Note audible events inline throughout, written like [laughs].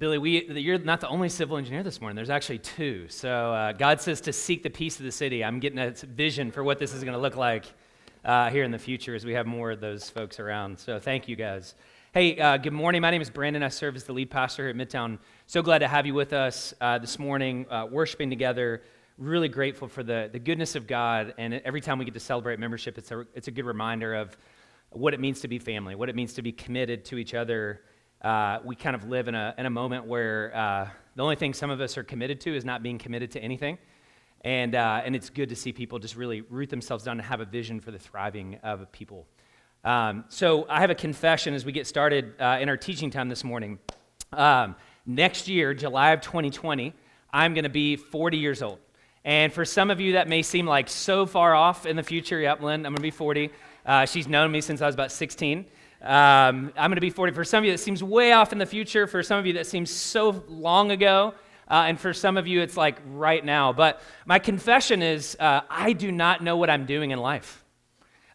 Billy, we, you're not the only civil engineer this morning. There's actually two. So uh, God says to seek the peace of the city. I'm getting a vision for what this is going to look like uh, here in the future as we have more of those folks around. So thank you guys. Hey, uh, good morning. My name is Brandon. I serve as the lead pastor here at Midtown. So glad to have you with us uh, this morning, uh, worshiping together. Really grateful for the, the goodness of God. And every time we get to celebrate membership, it's a, it's a good reminder of what it means to be family, what it means to be committed to each other uh, we kind of live in a, in a moment where uh, the only thing some of us are committed to is not being committed to anything. And, uh, and it's good to see people just really root themselves down and have a vision for the thriving of people. Um, so I have a confession as we get started uh, in our teaching time this morning. Um, next year, July of 2020, I'm going to be 40 years old. And for some of you, that may seem like so far off in the future. Yep, Lynn, I'm going to be 40. Uh, she's known me since I was about 16. Um, I'm going to be 40. For some of you, that seems way off in the future. For some of you, that seems so long ago. Uh, and for some of you, it's like right now. But my confession is uh, I do not know what I'm doing in life.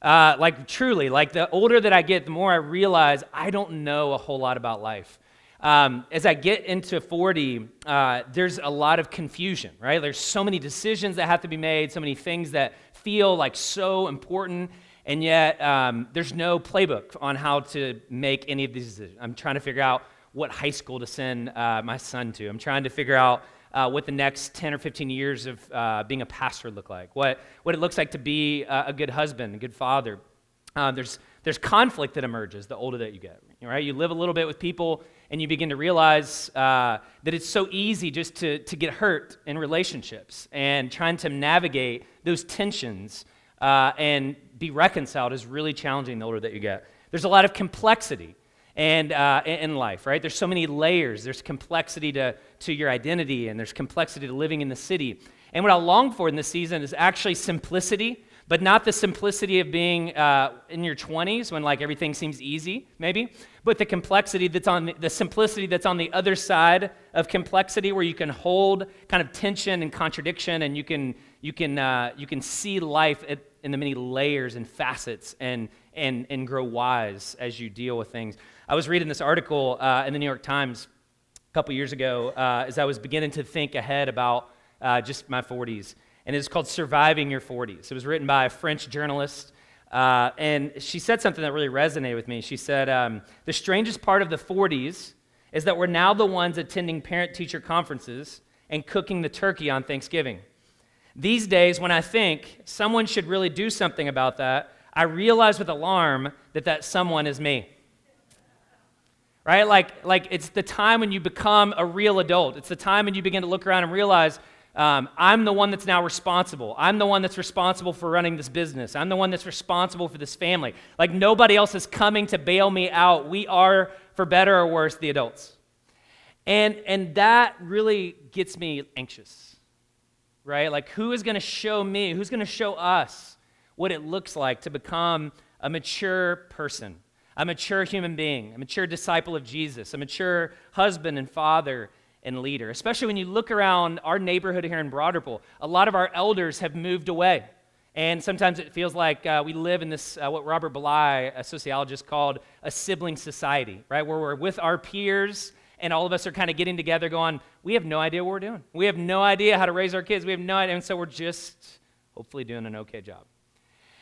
Uh, like, truly, like the older that I get, the more I realize I don't know a whole lot about life. Um, as I get into 40, uh, there's a lot of confusion, right? There's so many decisions that have to be made, so many things that feel like so important and yet um, there's no playbook on how to make any of these decisions. I'm trying to figure out what high school to send uh, my son to. I'm trying to figure out uh, what the next 10 or 15 years of uh, being a pastor look like, what, what it looks like to be a, a good husband, a good father. Uh, there's, there's conflict that emerges the older that you get, right? You live a little bit with people and you begin to realize uh, that it's so easy just to, to get hurt in relationships and trying to navigate those tensions uh, and be reconciled is really challenging the older that you get. There's a lot of complexity and uh, in life, right? There's so many layers. There's complexity to, to your identity, and there's complexity to living in the city. And what I long for in this season is actually simplicity, but not the simplicity of being uh, in your 20s when like everything seems easy, maybe, but the complexity that's on the, the simplicity that's on the other side of complexity, where you can hold kind of tension and contradiction, and you can you can uh, you can see life at, in the many layers and facets and, and, and grow wise as you deal with things. I was reading this article uh, in the New York Times a couple years ago uh, as I was beginning to think ahead about uh, just my 40s. And it's called Surviving Your 40s. It was written by a French journalist. Uh, and she said something that really resonated with me. She said, um, The strangest part of the 40s is that we're now the ones attending parent teacher conferences and cooking the turkey on Thanksgiving. These days, when I think someone should really do something about that, I realize with alarm that that someone is me. Right? Like, like it's the time when you become a real adult. It's the time when you begin to look around and realize um, I'm the one that's now responsible. I'm the one that's responsible for running this business. I'm the one that's responsible for this family. Like nobody else is coming to bail me out. We are, for better or worse, the adults. And, and that really gets me anxious right? Like, who is going to show me, who's going to show us what it looks like to become a mature person, a mature human being, a mature disciple of Jesus, a mature husband and father and leader? Especially when you look around our neighborhood here in Ripple, a lot of our elders have moved away. And sometimes it feels like uh, we live in this, uh, what Robert Bly, a sociologist, called a sibling society, right? Where we're with our peers and all of us are kind of getting together going, we have no idea what we're doing. We have no idea how to raise our kids. We have no idea. And so we're just hopefully doing an okay job.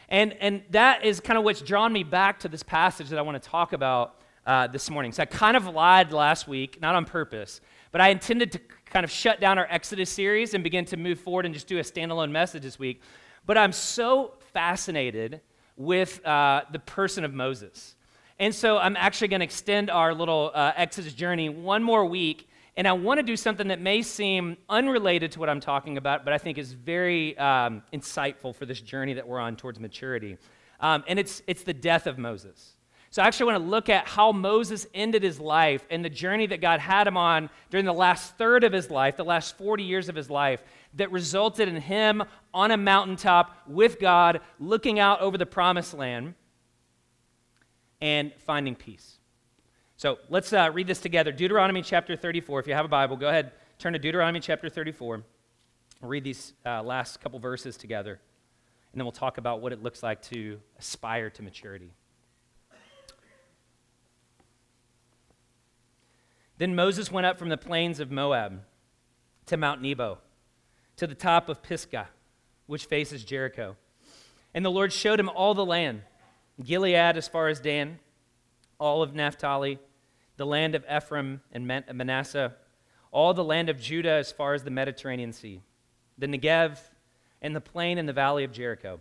And, and that is kind of what's drawn me back to this passage that I want to talk about uh, this morning. So I kind of lied last week, not on purpose, but I intended to kind of shut down our Exodus series and begin to move forward and just do a standalone message this week. But I'm so fascinated with uh, the person of Moses. And so I'm actually going to extend our little uh, Exodus journey one more week. And I want to do something that may seem unrelated to what I'm talking about, but I think is very um, insightful for this journey that we're on towards maturity. Um, and it's, it's the death of Moses. So I actually want to look at how Moses ended his life and the journey that God had him on during the last third of his life, the last 40 years of his life, that resulted in him on a mountaintop with God, looking out over the promised land and finding peace. So let's uh, read this together. Deuteronomy chapter 34. If you have a Bible, go ahead, turn to Deuteronomy chapter 34. We'll read these uh, last couple verses together, and then we'll talk about what it looks like to aspire to maturity. Then Moses went up from the plains of Moab to Mount Nebo, to the top of Pisgah, which faces Jericho. And the Lord showed him all the land Gilead as far as Dan, all of Naphtali, the land of Ephraim and Manasseh, all the land of Judah as far as the Mediterranean Sea, the Negev, and the plain and the valley of Jericho,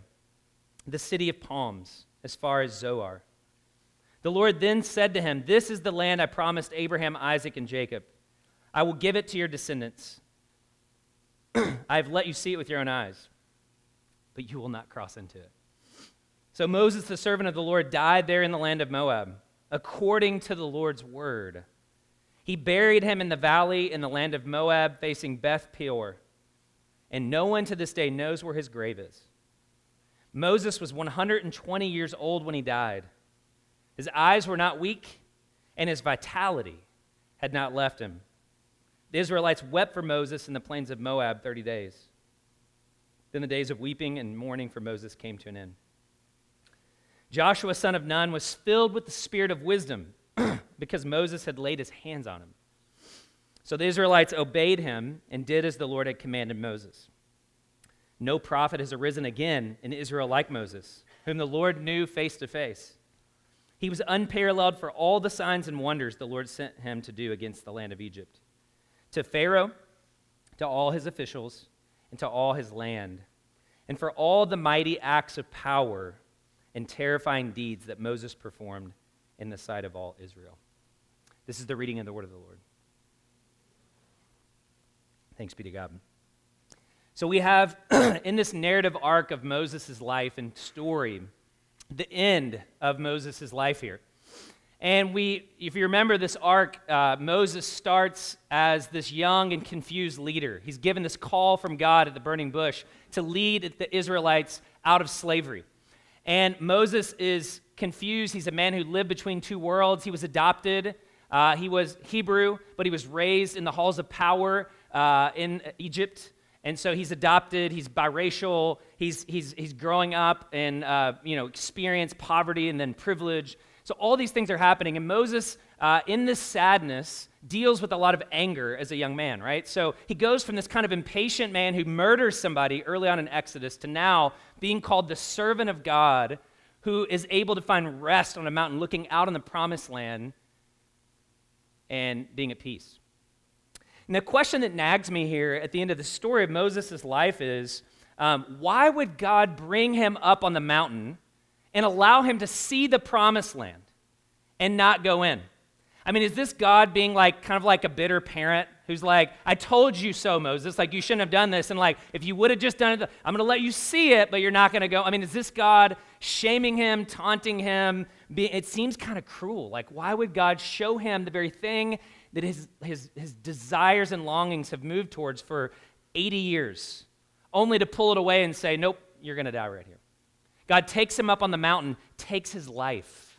the city of palms as far as Zoar. The Lord then said to him, This is the land I promised Abraham, Isaac, and Jacob. I will give it to your descendants. [clears throat] I have let you see it with your own eyes, but you will not cross into it. So Moses, the servant of the Lord, died there in the land of Moab, according to the Lord's word. He buried him in the valley in the land of Moab, facing Beth Peor. And no one to this day knows where his grave is. Moses was 120 years old when he died. His eyes were not weak, and his vitality had not left him. The Israelites wept for Moses in the plains of Moab 30 days. Then the days of weeping and mourning for Moses came to an end. Joshua, son of Nun, was filled with the spirit of wisdom [clears throat] because Moses had laid his hands on him. So the Israelites obeyed him and did as the Lord had commanded Moses. No prophet has arisen again in Israel like Moses, whom the Lord knew face to face. He was unparalleled for all the signs and wonders the Lord sent him to do against the land of Egypt. To Pharaoh, to all his officials, and to all his land, and for all the mighty acts of power and terrifying deeds that Moses performed in the sight of all Israel. This is the reading of the word of the Lord. Thanks be to God. So we have [clears throat] in this narrative arc of Moses' life and story, the end of Moses' life here. And we, if you remember this arc, uh, Moses starts as this young and confused leader. He's given this call from God at the burning bush to lead the Israelites out of slavery. And Moses is confused. He's a man who lived between two worlds. He was adopted. Uh, he was Hebrew, but he was raised in the halls of power uh, in Egypt. And so he's adopted, he's biracial, he's, he's, he's growing up and, uh, you know, experience poverty and then privilege. So all these things are happening. And Moses, uh, in this sadness, deals with a lot of anger as a young man, right? So he goes from this kind of impatient man who murders somebody early on in Exodus to now being called the servant of God who is able to find rest on a mountain looking out on the promised land and being at peace. And the question that nags me here at the end of the story of Moses' life is um, why would God bring him up on the mountain and allow him to see the promised land and not go in? I mean, is this God being like kind of like a bitter parent who's like, I told you so, Moses. Like, you shouldn't have done this. And like, if you would have just done it, I'm going to let you see it, but you're not going to go. I mean, is this God shaming him, taunting him? It seems kind of cruel. Like, why would God show him the very thing that his, his, his desires and longings have moved towards for 80 years, only to pull it away and say, Nope, you're going to die right here. God takes him up on the mountain, takes his life.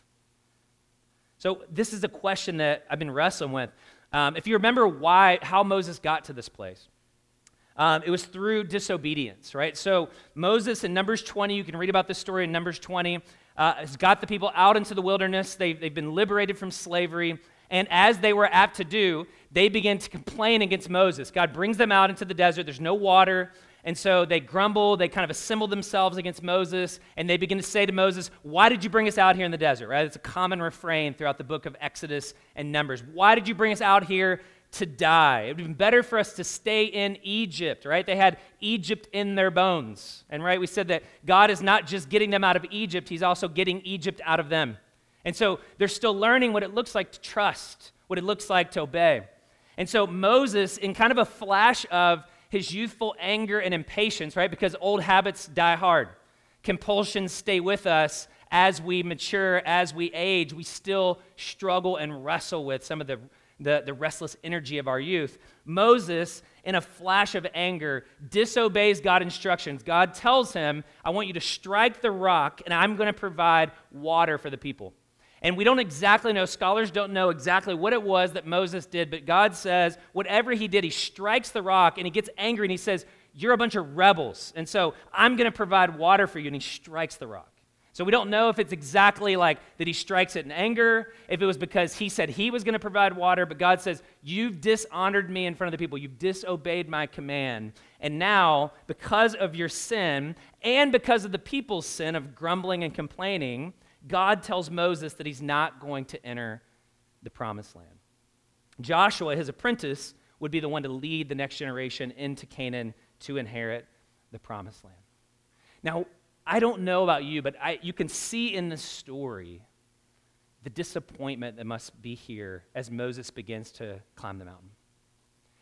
So, this is a question that I've been wrestling with. Um, if you remember why, how Moses got to this place, um, it was through disobedience, right? So, Moses in Numbers 20, you can read about this story in Numbers 20, uh, has got the people out into the wilderness. They, they've been liberated from slavery. And as they were apt to do, they begin to complain against Moses. God brings them out into the desert. There's no water. And so they grumble, they kind of assemble themselves against Moses, and they begin to say to Moses, Why did you bring us out here in the desert? Right? It's a common refrain throughout the book of Exodus and Numbers. Why did you bring us out here to die? It would have been better for us to stay in Egypt, right? They had Egypt in their bones. And right, we said that God is not just getting them out of Egypt, He's also getting Egypt out of them. And so they're still learning what it looks like to trust, what it looks like to obey. And so Moses, in kind of a flash of his youthful anger and impatience, right? Because old habits die hard, compulsions stay with us as we mature, as we age. We still struggle and wrestle with some of the, the, the restless energy of our youth. Moses, in a flash of anger, disobeys God's instructions. God tells him, I want you to strike the rock, and I'm going to provide water for the people. And we don't exactly know, scholars don't know exactly what it was that Moses did, but God says, whatever he did, he strikes the rock and he gets angry and he says, You're a bunch of rebels. And so I'm going to provide water for you. And he strikes the rock. So we don't know if it's exactly like that he strikes it in anger, if it was because he said he was going to provide water, but God says, You've dishonored me in front of the people. You've disobeyed my command. And now, because of your sin and because of the people's sin of grumbling and complaining, God tells Moses that he's not going to enter the promised land. Joshua, his apprentice, would be the one to lead the next generation into Canaan to inherit the promised land. Now, I don't know about you, but I, you can see in the story the disappointment that must be here as Moses begins to climb the mountain.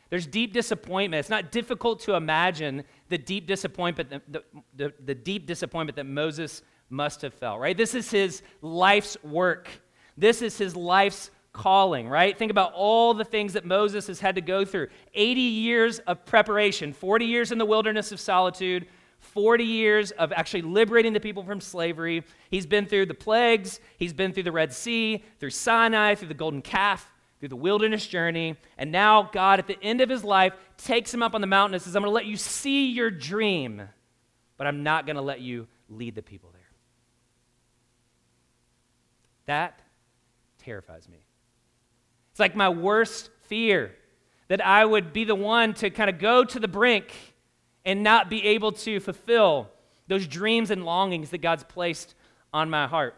There's deep disappointment. It's not difficult to imagine the deep disappointment, the, the, the, the deep disappointment that Moses must have felt, right? This is his life's work. This is his life's calling, right? Think about all the things that Moses has had to go through 80 years of preparation, 40 years in the wilderness of solitude, 40 years of actually liberating the people from slavery. He's been through the plagues, he's been through the Red Sea, through Sinai, through the golden calf, through the wilderness journey. And now God, at the end of his life, takes him up on the mountain and says, I'm going to let you see your dream, but I'm not going to let you lead the people there. That terrifies me. It's like my worst fear that I would be the one to kind of go to the brink and not be able to fulfill those dreams and longings that God's placed on my heart.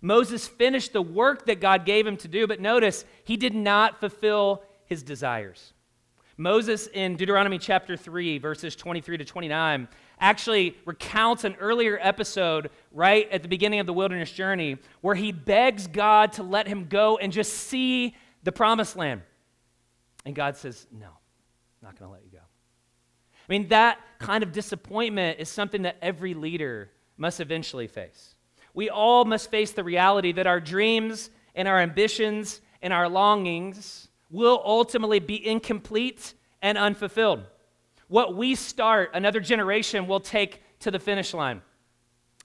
Moses finished the work that God gave him to do, but notice he did not fulfill his desires. Moses in Deuteronomy chapter 3, verses 23 to 29, actually recounts an earlier episode right at the beginning of the wilderness journey where he begs God to let him go and just see the promised land. And God says, No, I'm not going to let you go. I mean, that kind of disappointment is something that every leader must eventually face. We all must face the reality that our dreams and our ambitions and our longings will ultimately be incomplete and unfulfilled. What we start, another generation will take to the finish line.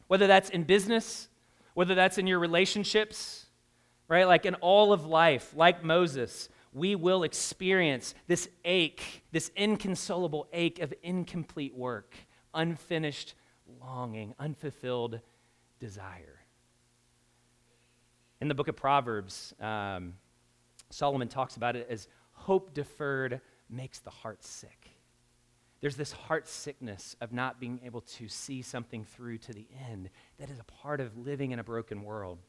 Whether that's in business, whether that's in your relationships, right? Like in all of life, like Moses, we will experience this ache, this inconsolable ache of incomplete work, unfinished longing, unfulfilled desire. In the book of Proverbs, um, Solomon talks about it as hope deferred makes the heart sick. There's this heart sickness of not being able to see something through to the end that is a part of living in a broken world.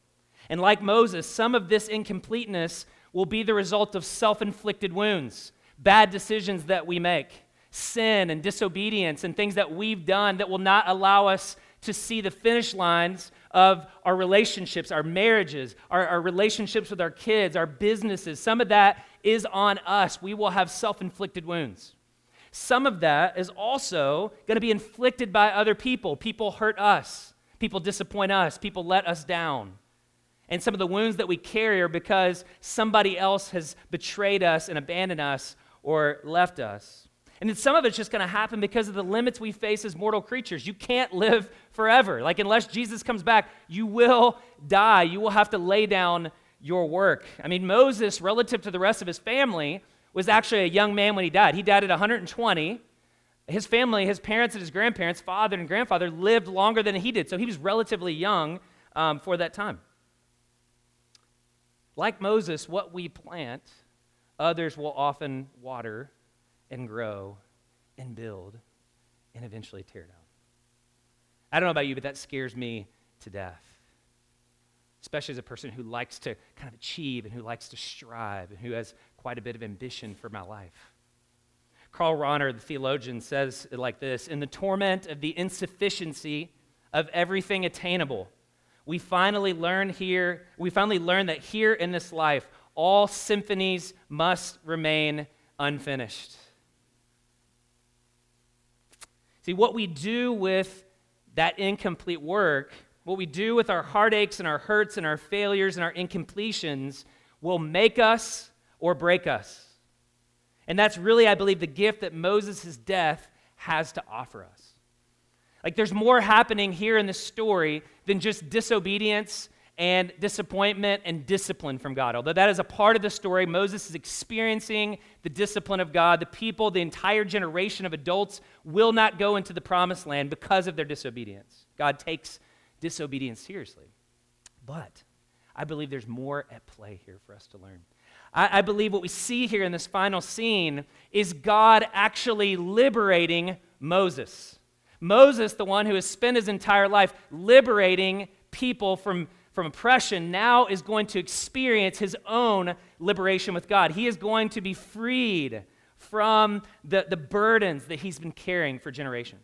And like Moses, some of this incompleteness will be the result of self inflicted wounds, bad decisions that we make, sin and disobedience, and things that we've done that will not allow us to see the finish lines of our relationships, our marriages, our, our relationships with our kids, our businesses. Some of that is on us. We will have self inflicted wounds. Some of that is also going to be inflicted by other people. People hurt us, people disappoint us, people let us down. And some of the wounds that we carry are because somebody else has betrayed us and abandoned us or left us. And then some of it's just going to happen because of the limits we face as mortal creatures. You can't live forever. Like, unless Jesus comes back, you will die. You will have to lay down your work. I mean, Moses, relative to the rest of his family, was actually a young man when he died. He died at 120. His family, his parents and his grandparents, father and grandfather, lived longer than he did. So he was relatively young um, for that time. Like Moses, what we plant, others will often water and grow and build and eventually tear down. I don't know about you, but that scares me to death. Especially as a person who likes to kind of achieve and who likes to strive and who has quite a bit of ambition for my life. Karl Rahner, the theologian, says it like this In the torment of the insufficiency of everything attainable, we finally learn here, we finally learn that here in this life, all symphonies must remain unfinished. See, what we do with that incomplete work, what we do with our heartaches and our hurts and our failures and our incompletions, will make us or break us. And that's really, I believe, the gift that Moses' death has to offer us. Like there's more happening here in this story than just disobedience and disappointment and discipline from God. Although that is a part of the story, Moses is experiencing the discipline of God. The people, the entire generation of adults, will not go into the promised land because of their disobedience. God takes disobedience seriously. But I believe there's more at play here for us to learn. I, I believe what we see here in this final scene is God actually liberating Moses. Moses, the one who has spent his entire life liberating people from, from oppression, now is going to experience his own liberation with God. He is going to be freed from the, the burdens that he's been carrying for generations.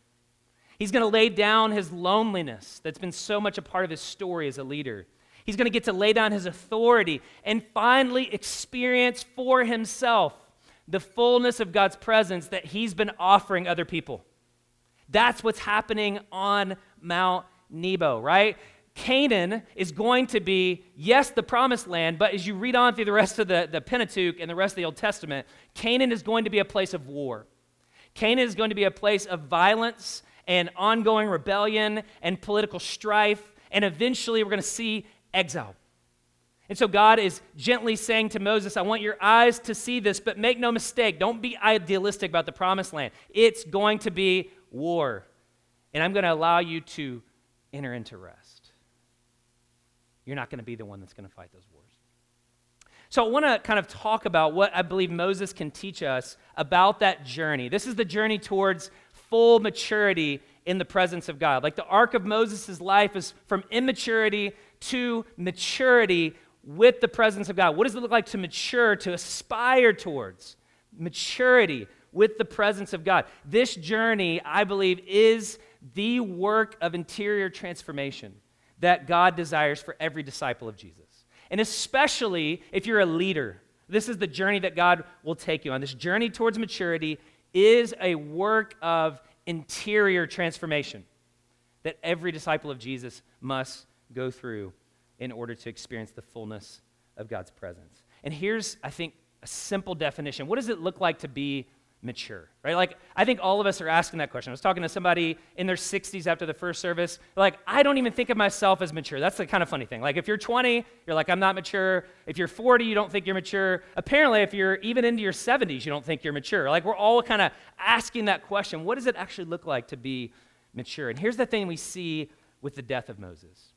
He's going to lay down his loneliness that's been so much a part of his story as a leader. He's going to get to lay down his authority and finally experience for himself the fullness of God's presence that he's been offering other people. That's what's happening on Mount Nebo, right? Canaan is going to be, yes, the promised land, but as you read on through the rest of the, the Pentateuch and the rest of the Old Testament, Canaan is going to be a place of war. Canaan is going to be a place of violence and ongoing rebellion and political strife, and eventually we're going to see exile. And so God is gently saying to Moses, I want your eyes to see this, but make no mistake, don't be idealistic about the promised land. It's going to be war. And I'm going to allow you to enter into rest. You're not going to be the one that's going to fight those wars. So I want to kind of talk about what I believe Moses can teach us about that journey. This is the journey towards full maturity in the presence of God. Like the arc of Moses' life is from immaturity to maturity with the presence of God. What does it look like to mature, to aspire towards maturity with the presence of God? This journey, I believe, is the work of interior transformation that God desires for every disciple of Jesus. And especially if you're a leader, this is the journey that God will take you on. This journey towards maturity is a work of interior transformation that every disciple of Jesus must go through in order to experience the fullness of God's presence. And here's, I think, a simple definition. What does it look like to be mature? Right? Like, I think all of us are asking that question. I was talking to somebody in their 60s after the first service. Like, I don't even think of myself as mature. That's the kind of funny thing. Like, if you're 20, you're like, I'm not mature. If you're 40, you don't think you're mature. Apparently, if you're even into your 70s, you don't think you're mature. Like, we're all kind of asking that question. What does it actually look like to be mature? And here's the thing we see with the death of Moses.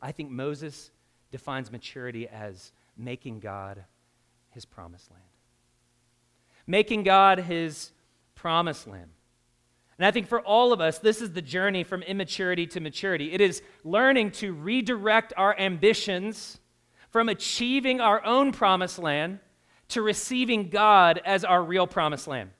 I think Moses defines maturity as making God his promised land. Making God his promised land. And I think for all of us, this is the journey from immaturity to maturity. It is learning to redirect our ambitions from achieving our own promised land to receiving God as our real promised land.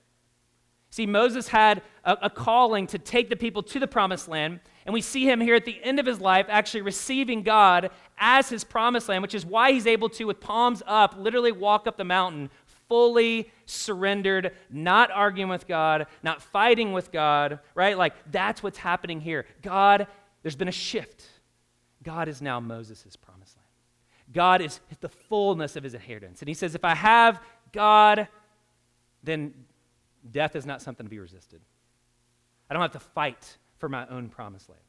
See, Moses had a, a, calling to take the people to the promised land, and we see him here at the end of his life actually receiving God as his promised land, which is why he's able to, with palms up, literally walk up the mountain fully surrendered, not arguing with God, not fighting with God, right? Like that's what's happening here. God, there's been a shift. God is now Moses' promised land. God is the fullness of his inheritance. And he says, if I have God, then Death is not something to be resisted. I don't have to fight for my own promised land.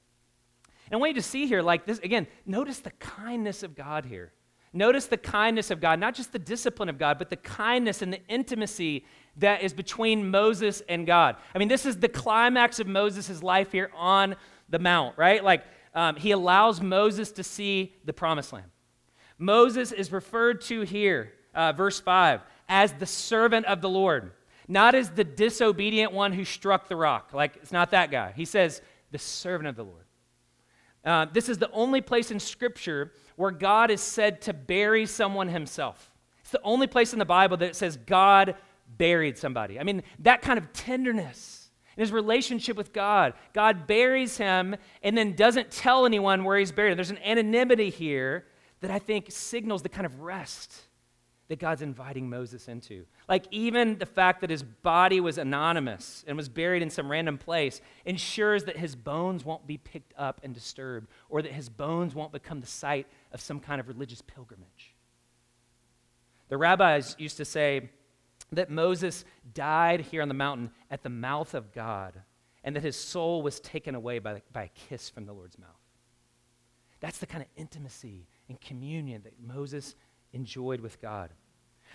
And I want you to see here, like this, again, notice the kindness of God here. Notice the kindness of God, not just the discipline of God, but the kindness and the intimacy that is between Moses and God. I mean, this is the climax of Moses' life here on the Mount, right? Like, um, he allows Moses to see the promised land. Moses is referred to here, uh, verse 5, as the servant of the Lord not as the disobedient one who struck the rock. Like, it's not that guy. He says, the servant of the Lord. Uh, this is the only place in Scripture where God is said to bury someone himself. It's the only place in the Bible that it says God buried somebody. I mean, that kind of tenderness in his relationship with God. God buries him and then doesn't tell anyone where he's buried. There's an anonymity here that I think signals the kind of rest that God's inviting Moses into. Like, even the fact that his body was anonymous and was buried in some random place ensures that his bones won't be picked up and disturbed, or that his bones won't become the site of some kind of religious pilgrimage. The rabbis used to say that Moses died here on the mountain at the mouth of God, and that his soul was taken away by, by a kiss from the Lord's mouth. That's the kind of intimacy and communion that Moses enjoyed with God.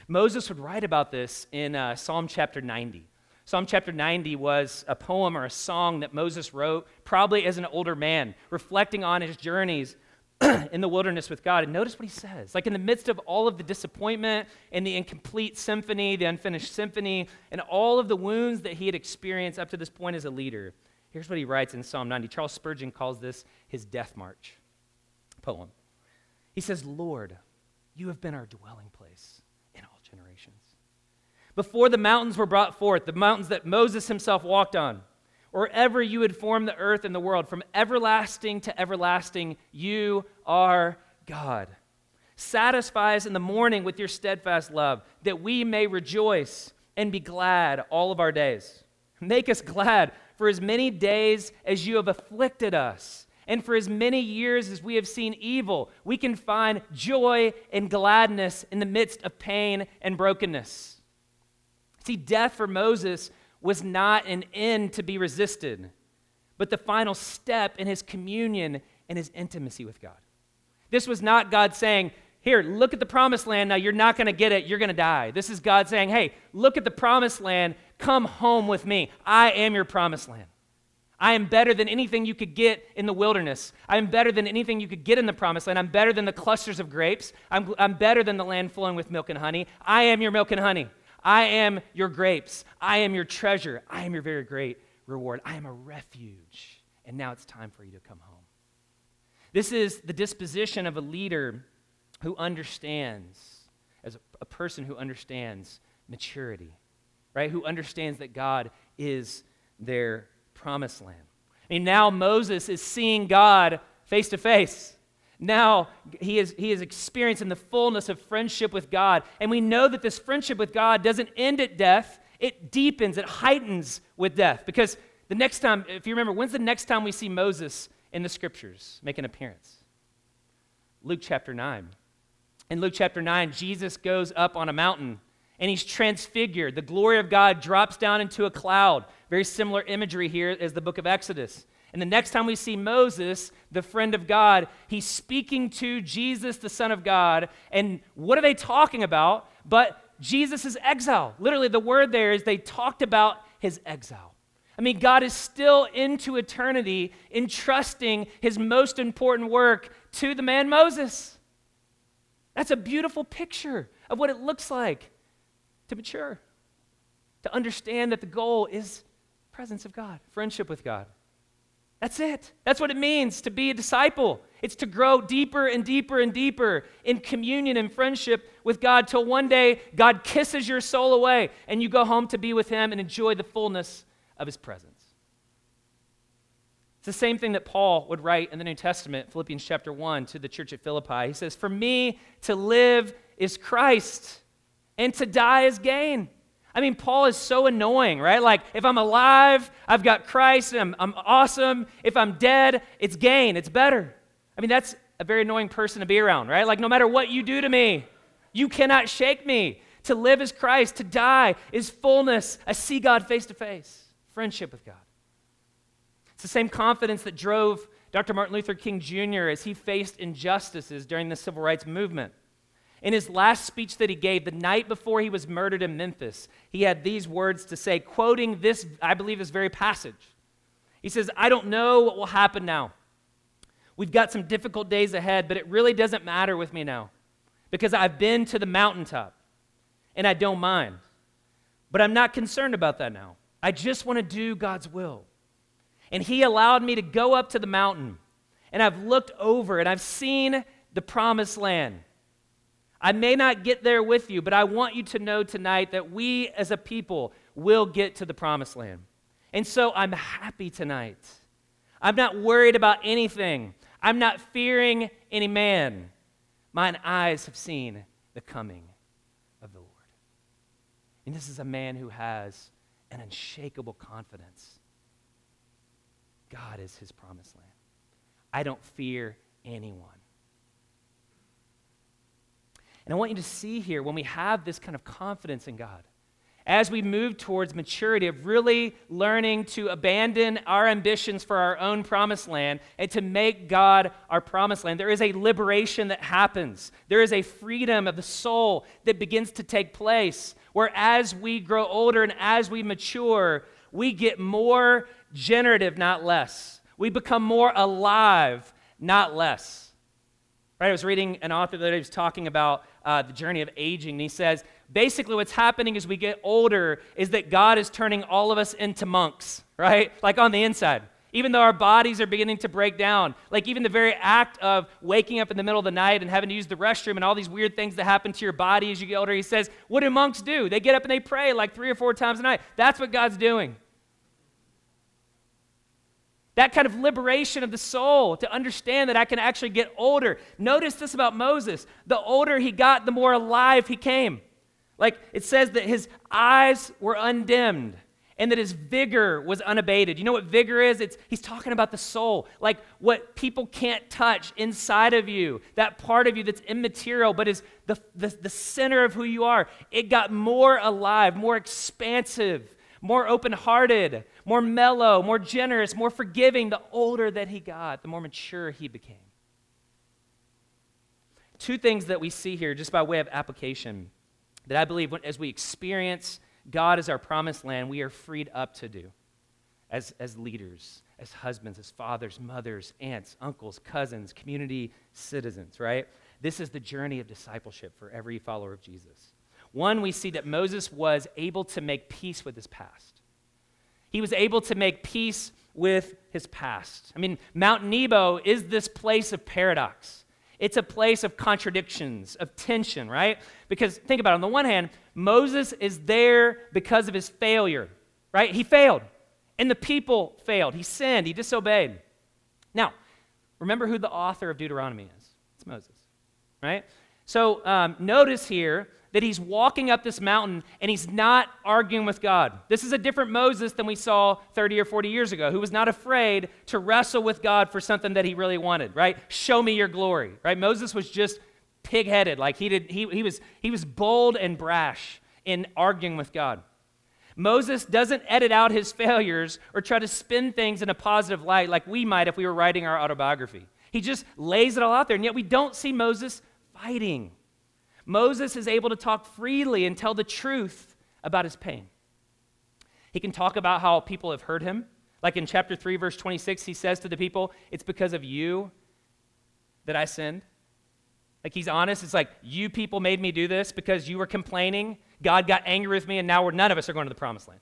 Moses would write about this in uh, Psalm chapter 90. Psalm chapter 90 was a poem or a song that Moses wrote, probably as an older man, reflecting on his journeys [clears throat] in the wilderness with God. And notice what he says. Like in the midst of all of the disappointment and the incomplete symphony, the unfinished symphony, and all of the wounds that he had experienced up to this point as a leader, here's what he writes in Psalm 90. Charles Spurgeon calls this his death march poem. He says, Lord, you have been our dwelling place in all generations. Before the mountains were brought forth, the mountains that Moses himself walked on, or ever you had formed the earth and the world, from everlasting to everlasting, you are God. Satisfy us in the morning with your steadfast love, that we may rejoice and be glad all of our days. Make us glad for as many days as you have afflicted us and for as many years as we have seen evil, we can find joy and gladness in the midst of pain and brokenness. See, death for Moses was not an end to be resisted, but the final step in his communion and his intimacy with God. This was not God saying, Here, look at the promised land. Now you're not going to get it. You're going to die. This is God saying, Hey, look at the promised land. Come home with me. I am your promised land. I am better than anything you could get in the wilderness. I am better than anything you could get in the promised land. I'm better than the clusters of grapes. I'm, I'm better than the land flowing with milk and honey. I am your milk and honey. I am your grapes. I am your treasure. I am your very great reward. I am a refuge. And now it's time for you to come home. This is the disposition of a leader who understands, as a, a person who understands maturity, right? Who understands that God is their promised land. I mean, now Moses is seeing God face to face. Now he is, he is experiencing the fullness of friendship with God. And we know that this friendship with God doesn't end at death, it deepens, it heightens with death. Because the next time, if you remember, when's the next time we see Moses in the scriptures make an appearance? Luke chapter 9. In Luke chapter 9, Jesus goes up on a mountain and he's transfigured. The glory of God drops down into a cloud. Very similar imagery here as the book of Exodus. And the next time we see Moses, the friend of God, he's speaking to Jesus, the Son of God. And what are they talking about? But Jesus' exile. Literally, the word there is they talked about his exile. I mean, God is still into eternity entrusting his most important work to the man Moses. That's a beautiful picture of what it looks like to mature, to understand that the goal is presence of God, friendship with God. That's it. That's what it means to be a disciple. It's to grow deeper and deeper and deeper in communion and friendship with God till one day God kisses your soul away and you go home to be with Him and enjoy the fullness of His presence. It's the same thing that Paul would write in the New Testament, Philippians chapter 1, to the church at Philippi. He says, For me to live is Christ and to die is gain. I mean, Paul is so annoying, right? Like, if I'm alive, I've got Christ, I'm, I'm awesome. If I'm dead, it's gain, it's better. I mean, that's a very annoying person to be around, right? Like, no matter what you do to me, you cannot shake me. To live is Christ, to die is fullness. I see God face to face, friendship with God. It's the same confidence that drove Dr. Martin Luther King Jr. as he faced injustices during the civil rights movement. In his last speech that he gave the night before he was murdered in Memphis, he had these words to say, quoting this, I believe, this very passage. He says, I don't know what will happen now. We've got some difficult days ahead, but it really doesn't matter with me now because I've been to the mountaintop and I don't mind. But I'm not concerned about that now. I just want to do God's will. And He allowed me to go up to the mountain and I've looked over and I've seen the promised land. I may not get there with you, but I want you to know tonight that we as a people will get to the promised land. And so I'm happy tonight. I'm not worried about anything. I'm not fearing any man. Mine eyes have seen the coming of the Lord. And this is a man who has an unshakable confidence. God is his promised land. I don't fear anyone. And I want you to see here when we have this kind of confidence in God as we move towards maturity of really learning to abandon our ambitions for our own promised land and to make God our promised land, there is a liberation that happens. There is a freedom of the soul that begins to take place where as we grow older and as we mature, we get more generative, not less. We become more alive, not less. Right? I was reading an author that he was talking about uh, the journey of aging, and he says basically what's happening as we get older is that God is turning all of us into monks, right? Like on the inside. Even though our bodies are beginning to break down, like even the very act of waking up in the middle of the night and having to use the restroom and all these weird things that happen to your body as you get older, he says, What do monks do? They get up and they pray like three or four times a night. That's what God's doing. That kind of liberation of the soul to understand that I can actually get older. Notice this about Moses the older he got, the more alive he came. Like it says that his eyes were undimmed and that his vigor was unabated. You know what vigor is? It's he's talking about the soul, like what people can't touch inside of you, that part of you that's immaterial, but is the, the, the center of who you are. It got more alive, more expansive, more open hearted, more mellow, more generous, more forgiving the older that he got, the more mature he became. Two things that we see here, just by way of application that I believe as we experience God as our promised land, we are freed up to do as, as leaders, as husbands, as fathers, mothers, aunts, uncles, cousins, community citizens, right? This is the journey of discipleship for every follower of Jesus. One, we see that Moses was able to make peace with his past. He was able to make peace with his past. I mean, Mount Nebo is this place of paradox. It's a place of contradictions, of tension, right? Because think about it. On the one hand, Moses is there because of his failure, right? He failed, and the people failed. He sinned, he disobeyed. Now, remember who the author of Deuteronomy is it's Moses, right? So um, notice here that he's walking up this mountain and he's not arguing with God. This is a different Moses than we saw 30 or 40 years ago, who was not afraid to wrestle with God for something that he really wanted, right? Show me your glory, right? Moses was just pig-headed, like he did he, he was he was bold and brash in arguing with God. Moses doesn't edit out his failures or try to spin things in a positive light like we might if we were writing our autobiography. He just lays it all out there, and yet we don't see Moses fighting. Moses is able to talk freely and tell the truth about his pain. He can talk about how people have hurt him. Like in chapter 3, verse 26, he says to the people, It's because of you that I sinned. Like he's honest. It's like, You people made me do this because you were complaining. God got angry with me, and now we're, none of us are going to the promised land.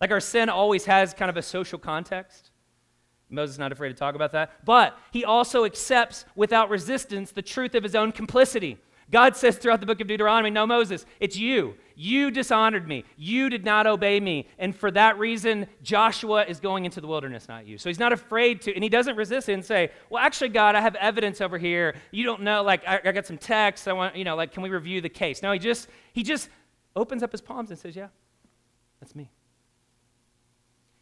Like our sin always has kind of a social context. Moses is not afraid to talk about that. But he also accepts without resistance the truth of his own complicity. God says throughout the book of Deuteronomy, No, Moses, it's you. You dishonored me. You did not obey me. And for that reason, Joshua is going into the wilderness, not you. So he's not afraid to, and he doesn't resist it and say, Well, actually, God, I have evidence over here. You don't know, like, I, I got some text. I want, you know, like, can we review the case? No, he just, he just opens up his palms and says, Yeah, that's me.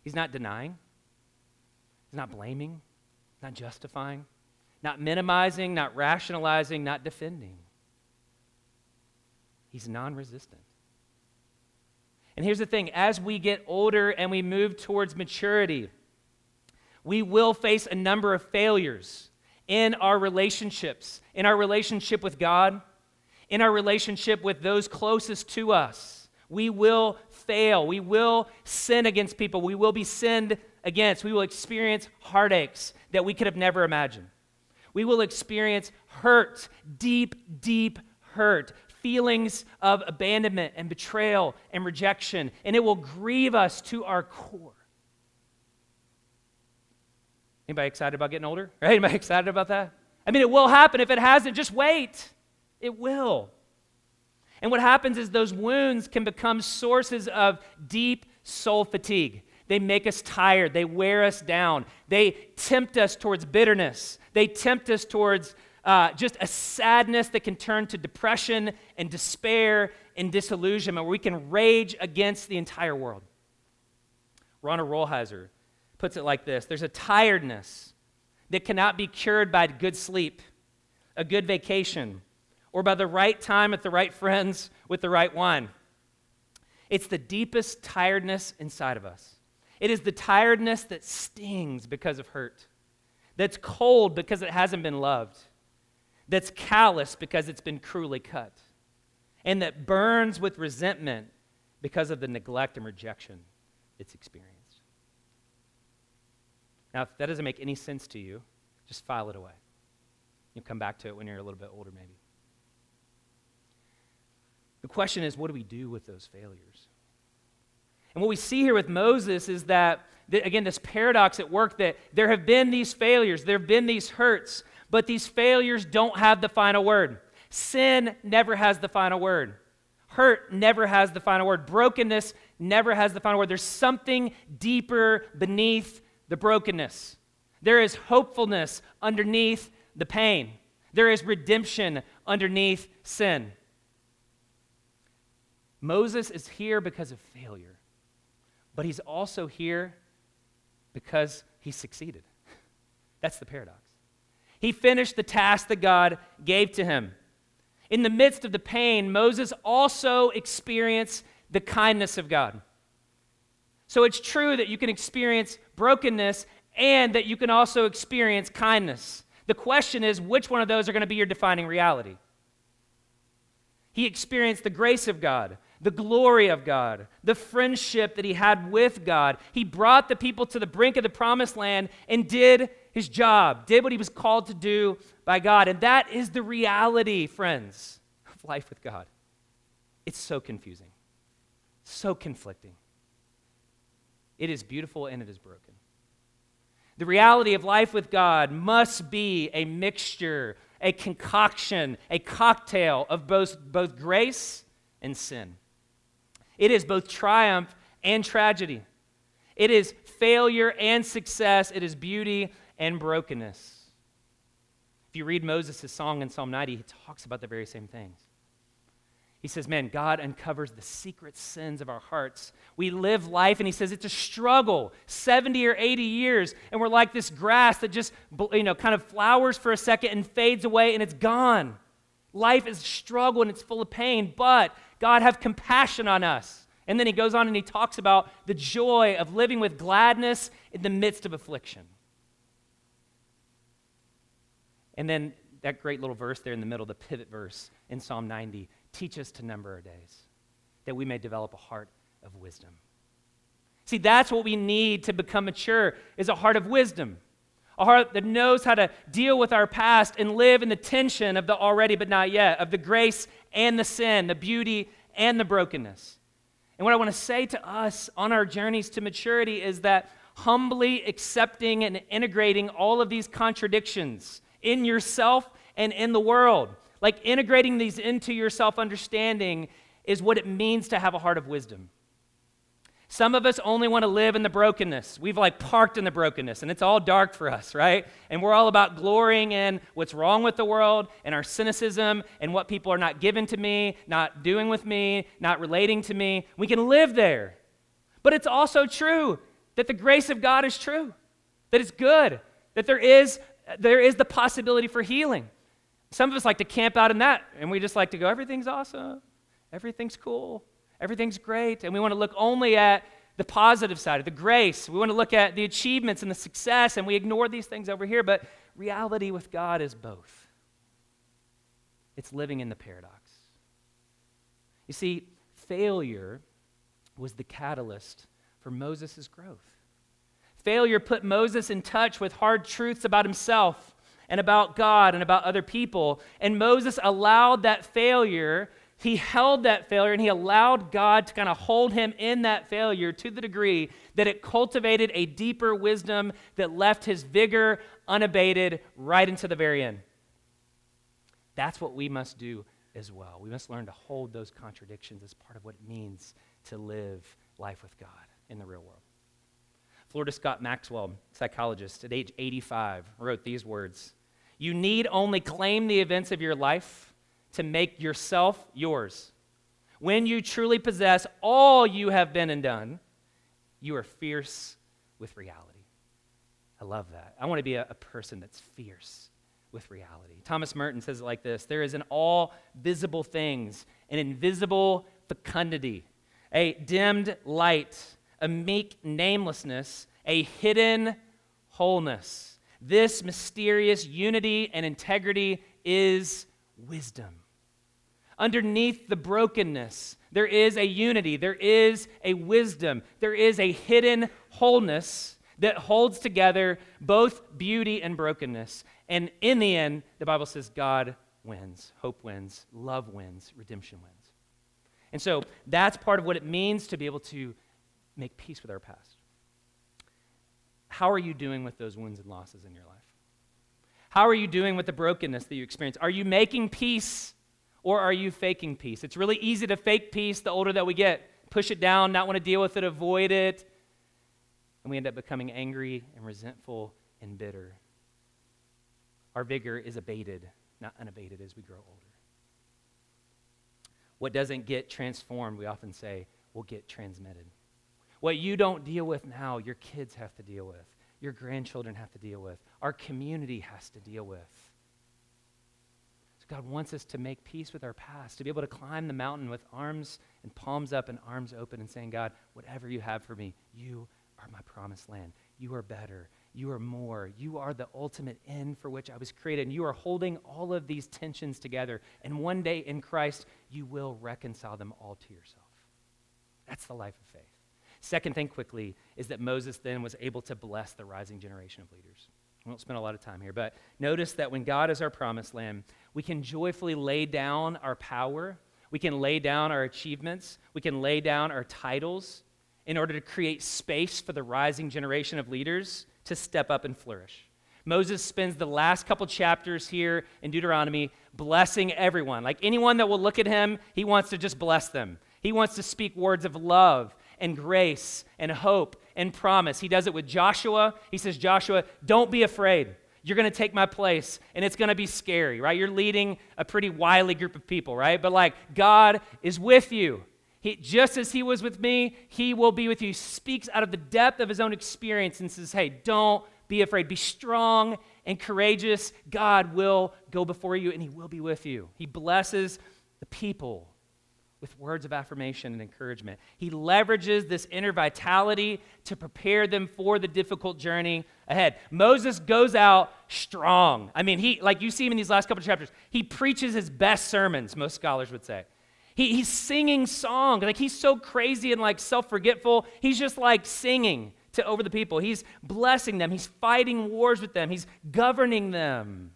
He's not denying. He's not blaming, not justifying, not minimizing, not rationalizing, not defending. He's non resistant. And here's the thing as we get older and we move towards maturity, we will face a number of failures in our relationships, in our relationship with God, in our relationship with those closest to us. We will fail. We will sin against people. We will be sinned against. We will experience heartaches that we could have never imagined. We will experience hurt, deep, deep hurt, feelings of abandonment and betrayal and rejection, and it will grieve us to our core. Anybody excited about getting older? Right? Anybody excited about that? I mean, it will happen. If it hasn't, just wait. It will. And what happens is those wounds can become sources of deep soul fatigue. They make us tired. They wear us down. They tempt us towards bitterness. They tempt us towards uh, just a sadness that can turn to depression and despair and disillusionment, where we can rage against the entire world. Ronald Rolheiser puts it like this There's a tiredness that cannot be cured by good sleep, a good vacation, or by the right time at the right friends with the right wine. It's the deepest tiredness inside of us. It is the tiredness that stings because of hurt, that's cold because it hasn't been loved, that's callous because it's been cruelly cut, and that burns with resentment because of the neglect and rejection it's experienced. Now, if that doesn't make any sense to you, just file it away. You'll come back to it when you're a little bit older, maybe. The question is, what do we do with those failures? And what we see here with Moses is that, again, this paradox at work that there have been these failures, there have been these hurts, but these failures don't have the final word. Sin never has the final word. Hurt never has the final word. Brokenness never has the final word. There's something deeper beneath the brokenness. There is hopefulness underneath the pain. There is redemption underneath sin. Moses is here because of failure, but he's also here because he succeeded. [laughs] That's the paradox. He finished the task that God gave to him. In the midst of the pain, Moses also experienced the kindness of God. So it's true that you can experience brokenness and that you can also experience kindness. The question is, which one of those are going to be your defining reality? He experienced the grace of God, the glory of God, the friendship that he had with God. He brought the people to the brink of the promised land and did his job, did what he was called to do by God. And that is the reality, friends, of life with God. It's so confusing, so conflicting. It is beautiful and it is broken. The reality of life with God must be a mixture, a concoction, a cocktail of both, both grace and sin. It is both triumph and tragedy. It is failure and success. It is beauty and brokenness. If you read Moses' song in Psalm 90, he talks about the very same things. He says, Man, God uncovers the secret sins of our hearts. We live life, and he says it's a struggle 70 or 80 years, and we're like this grass that just, you know, kind of flowers for a second and fades away and it's gone. Life is a struggle and it's full of pain, but God have compassion on us. And then he goes on and he talks about the joy of living with gladness in the midst of affliction. And then that great little verse there in the middle, the pivot verse in Psalm 90, teach us to number our days, that we may develop a heart of wisdom. See, that's what we need to become mature is a heart of wisdom. A heart that knows how to deal with our past and live in the tension of the already but not yet, of the grace and the sin, the beauty and the brokenness. And what I want to say to us on our journeys to maturity is that humbly accepting and integrating all of these contradictions in yourself and in the world, like integrating these into your self understanding, is what it means to have a heart of wisdom. Some of us only want to live in the brokenness. We've like parked in the brokenness and it's all dark for us, right? And we're all about glorying in what's wrong with the world and our cynicism and what people are not giving to me, not doing with me, not relating to me. We can live there. But it's also true that the grace of God is true, that it's good, that there is, there is the possibility for healing. Some of us like to camp out in that and we just like to go, everything's awesome, everything's cool. Everything's great. And we want to look only at the positive side of the grace. We want to look at the achievements and the success, and we ignore these things over here. But reality with God is both it's living in the paradox. You see, failure was the catalyst for Moses' growth. Failure put Moses in touch with hard truths about himself and about God and about other people. And Moses allowed that failure he held that failure and he allowed God to kind of hold him in that failure to the degree that it cultivated a deeper wisdom that left his vigor unabated right into the very end. That's what we must do as well. We must learn to hold those contradictions as part of what it means to live life with God in the real world. Florida Scott Maxwell, psychologist, at age 85, wrote these words You need only claim the events of your life to make yourself yours. When you truly possess all you have been and done, you are fierce with reality. I love that. I want to be a, a person that's fierce with reality. Thomas Merton says it like this There is in all visible things an invisible fecundity, a dimmed light, a meek namelessness, a hidden wholeness. This mysterious unity and integrity is wisdom. Underneath the brokenness, there is a unity, there is a wisdom, there is a hidden wholeness that holds together both beauty and brokenness. And in the end, the Bible says God wins, hope wins, love wins, redemption wins. And so that's part of what it means to be able to make peace with our past. How are you doing with those wounds and losses in your life? How are you doing with the brokenness that you experience? Are you making peace or are you faking peace? It's really easy to fake peace the older that we get. Push it down, not want to deal with it, avoid it. And we end up becoming angry and resentful and bitter. Our vigor is abated, not unabated as we grow older. What doesn't get transformed, we often say, will get transmitted. What you don't deal with now, your kids have to deal with, your grandchildren have to deal with, our community has to deal with. So God wants us to make peace with our past, to be able to climb the mountain with arms and palms up and arms open and saying, God, whatever you have for me, you are my promised land. You are better. You are more. You are the ultimate end for which I was created. And you are holding all of these tensions together. And one day in Christ, you will reconcile them all to yourself. That's the life of faith. Second thing, quickly, is that Moses then was able to bless the rising generation of leaders. We won't spend a lot of time here, but notice that when God is our promised land, we can joyfully lay down our power, we can lay down our achievements, we can lay down our titles in order to create space for the rising generation of leaders to step up and flourish. Moses spends the last couple chapters here in Deuteronomy blessing everyone. Like anyone that will look at him, he wants to just bless them. He wants to speak words of love and grace and hope and promise. He does it with Joshua. He says, Joshua, don't be afraid. You're going to take my place, and it's going to be scary, right? You're leading a pretty wily group of people, right? But like, God is with you. He, just as he was with me, he will be with you. He speaks out of the depth of his own experience and says, Hey, don't be afraid. Be strong and courageous. God will go before you and he will be with you. He blesses the people with words of affirmation and encouragement. He leverages this inner vitality to prepare them for the difficult journey ahead. Moses goes out strong. I mean, he like you see him in these last couple of chapters, he preaches his best sermons, most scholars would say. He, he's singing songs. Like he's so crazy and like self-forgetful. He's just like singing to over the people. He's blessing them. He's fighting wars with them. He's governing them.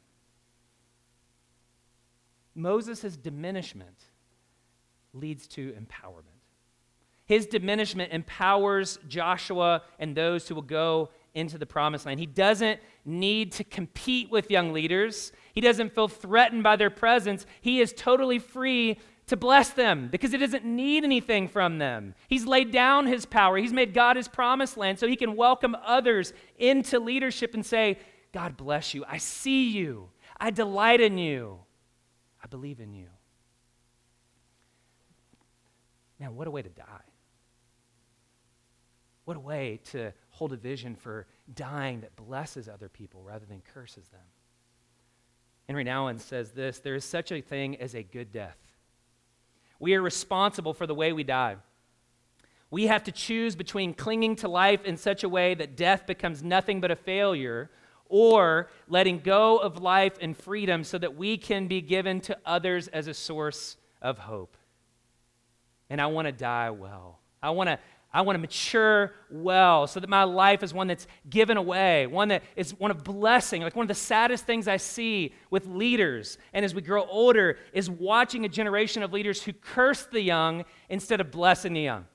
Moses' diminishment leads to empowerment. His diminishment empowers Joshua and those who will go into the promised land. He doesn't need to compete with young leaders. He doesn't feel threatened by their presence. He is totally free to bless them because he doesn't need anything from them. He's laid down his power, he's made God his promised land so he can welcome others into leadership and say, God bless you. I see you. I delight in you. I believe in you. Man, what a way to die. What a way to hold a vision for dying that blesses other people rather than curses them. Henry Nouwen says this there is such a thing as a good death. We are responsible for the way we die. We have to choose between clinging to life in such a way that death becomes nothing but a failure or letting go of life and freedom so that we can be given to others as a source of hope. And I want to die well. I want to I want to mature well so that my life is one that's given away, one that is one of blessing. Like one of the saddest things I see with leaders and as we grow older is watching a generation of leaders who curse the young instead of blessing the young.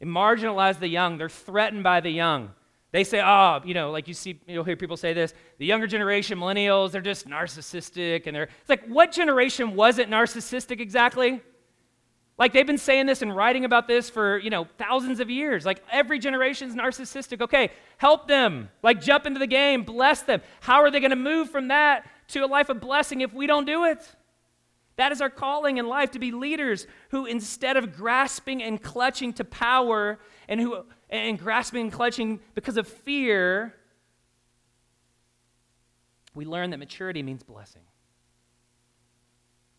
They marginalize the young, they're threatened by the young. They say, oh, you know, like you see, you'll hear people say this the younger generation, millennials, they're just narcissistic. And they're, it's like, what generation wasn't narcissistic exactly? Like they've been saying this and writing about this for, you know, thousands of years. Like every generation's narcissistic. Okay, help them. Like jump into the game, bless them. How are they going to move from that to a life of blessing if we don't do it? That is our calling in life to be leaders who instead of grasping and clutching to power and who and grasping and clutching because of fear we learn that maturity means blessing.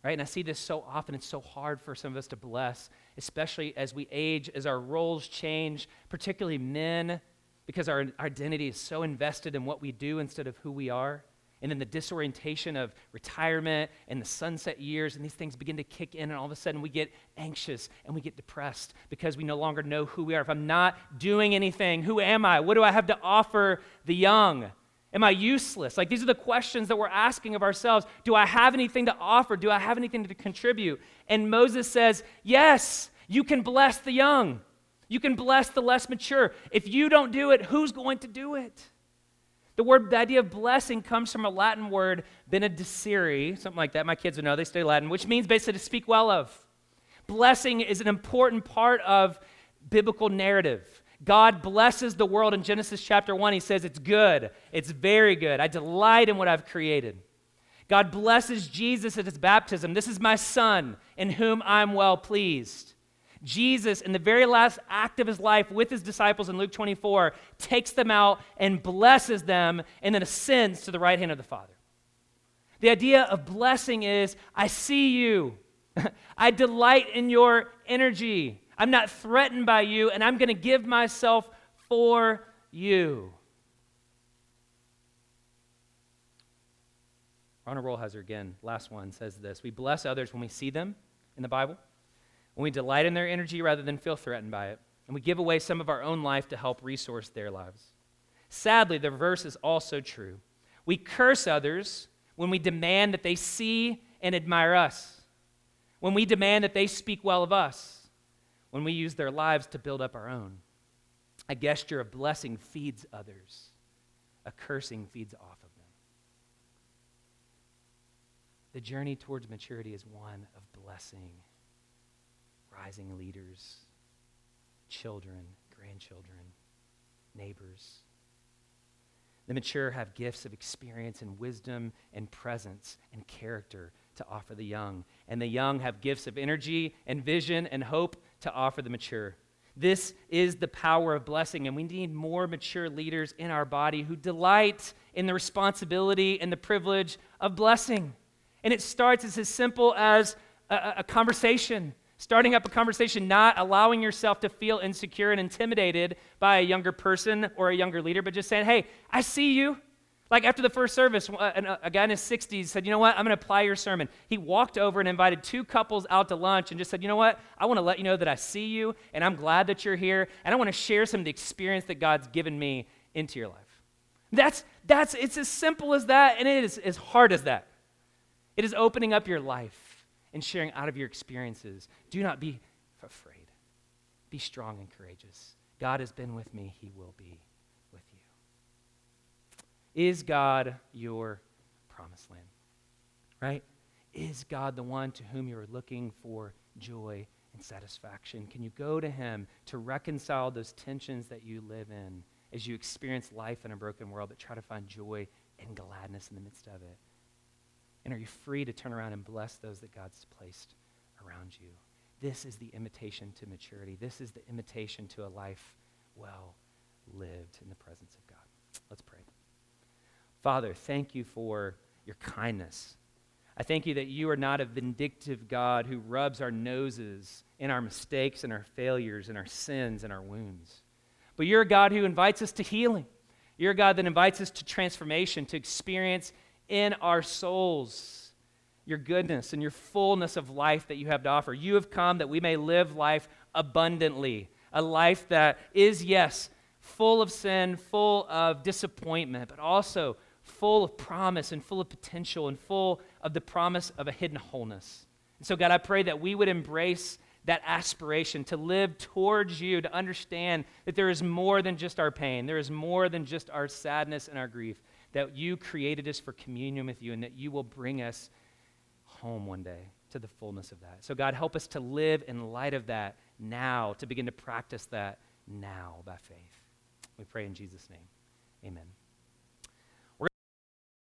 Right? And I see this so often. It's so hard for some of us to bless, especially as we age, as our roles change, particularly men, because our identity is so invested in what we do instead of who we are and then the disorientation of retirement and the sunset years, and these things begin to kick in, and all of a sudden we get anxious and we get depressed because we no longer know who we are. If I'm not doing anything, who am I? What do I have to offer the young? Am I useless? Like, these are the questions that we're asking of ourselves. Do I have anything to offer? Do I have anything to contribute? And Moses says, Yes, you can bless the young. You can bless the less mature. If you don't do it, who's going to do it? The word, the idea of blessing comes from a Latin word, benedicere, something like that. My kids would know, they study Latin, which means basically to speak well of. Blessing is an important part of biblical narrative. God blesses the world in Genesis chapter 1. He says, It's good, it's very good. I delight in what I've created. God blesses Jesus at his baptism. This is my son in whom I'm well pleased. Jesus, in the very last act of his life with his disciples in Luke 24, takes them out and blesses them and then ascends to the right hand of the Father. The idea of blessing is I see you, [laughs] I delight in your energy, I'm not threatened by you, and I'm going to give myself for you. Ronald Rolheiser, again, last one, says this We bless others when we see them in the Bible when we delight in their energy rather than feel threatened by it, and we give away some of our own life to help resource their lives. Sadly, the reverse is also true. We curse others when we demand that they see and admire us, when we demand that they speak well of us, when we use their lives to build up our own. A gesture of blessing feeds others, a cursing feeds off of them. The journey towards maturity is one of blessing rising leaders, children, grandchildren, neighbors. The mature have gifts of experience and wisdom and presence and character to offer the young. And the young have gifts of energy and vision and hope to offer the mature. This is the power of blessing, and we need more mature leaders in our body who delight in the responsibility and the privilege of blessing. And it starts as, as simple as a, a conversation Starting up a conversation, not allowing yourself to feel insecure and intimidated by a younger person or a younger leader, but just saying, hey, I see you. Like after the first service, uh, a guy in his 60s said, You know what? I'm going to apply your sermon. He walked over and invited two couples out to lunch and just said, You know what? I want to let you know that I see you and I'm glad that you're here and I want to share some of the experience that God's given me into your life. That's, that's, it's as simple as that and it is as hard as that. It is opening up your life and sharing out of your experiences. Do not be afraid. Be strong and courageous. God has been with me, He will be. Is God your promised land? Right? Is God the one to whom you are looking for joy and satisfaction? Can you go to Him to reconcile those tensions that you live in as you experience life in a broken world, but try to find joy and gladness in the midst of it? And are you free to turn around and bless those that God's placed around you? This is the invitation to maturity. This is the invitation to a life well lived in the presence of God. Let's pray. Father, thank you for your kindness. I thank you that you are not a vindictive God who rubs our noses in our mistakes and our failures and our sins and our wounds. But you're a God who invites us to healing. You're a God that invites us to transformation, to experience in our souls your goodness and your fullness of life that you have to offer. You have come that we may live life abundantly, a life that is, yes, full of sin, full of disappointment, but also full of promise and full of potential and full of the promise of a hidden wholeness. And so, God, I pray that we would embrace that aspiration to live towards you, to understand that there is more than just our pain, there is more than just our sadness and our grief, that you created us for communion with you and that you will bring us home one day to the fullness of that. So, God, help us to live in light of that now, to begin to practice that now by faith. We pray in Jesus' name. Amen.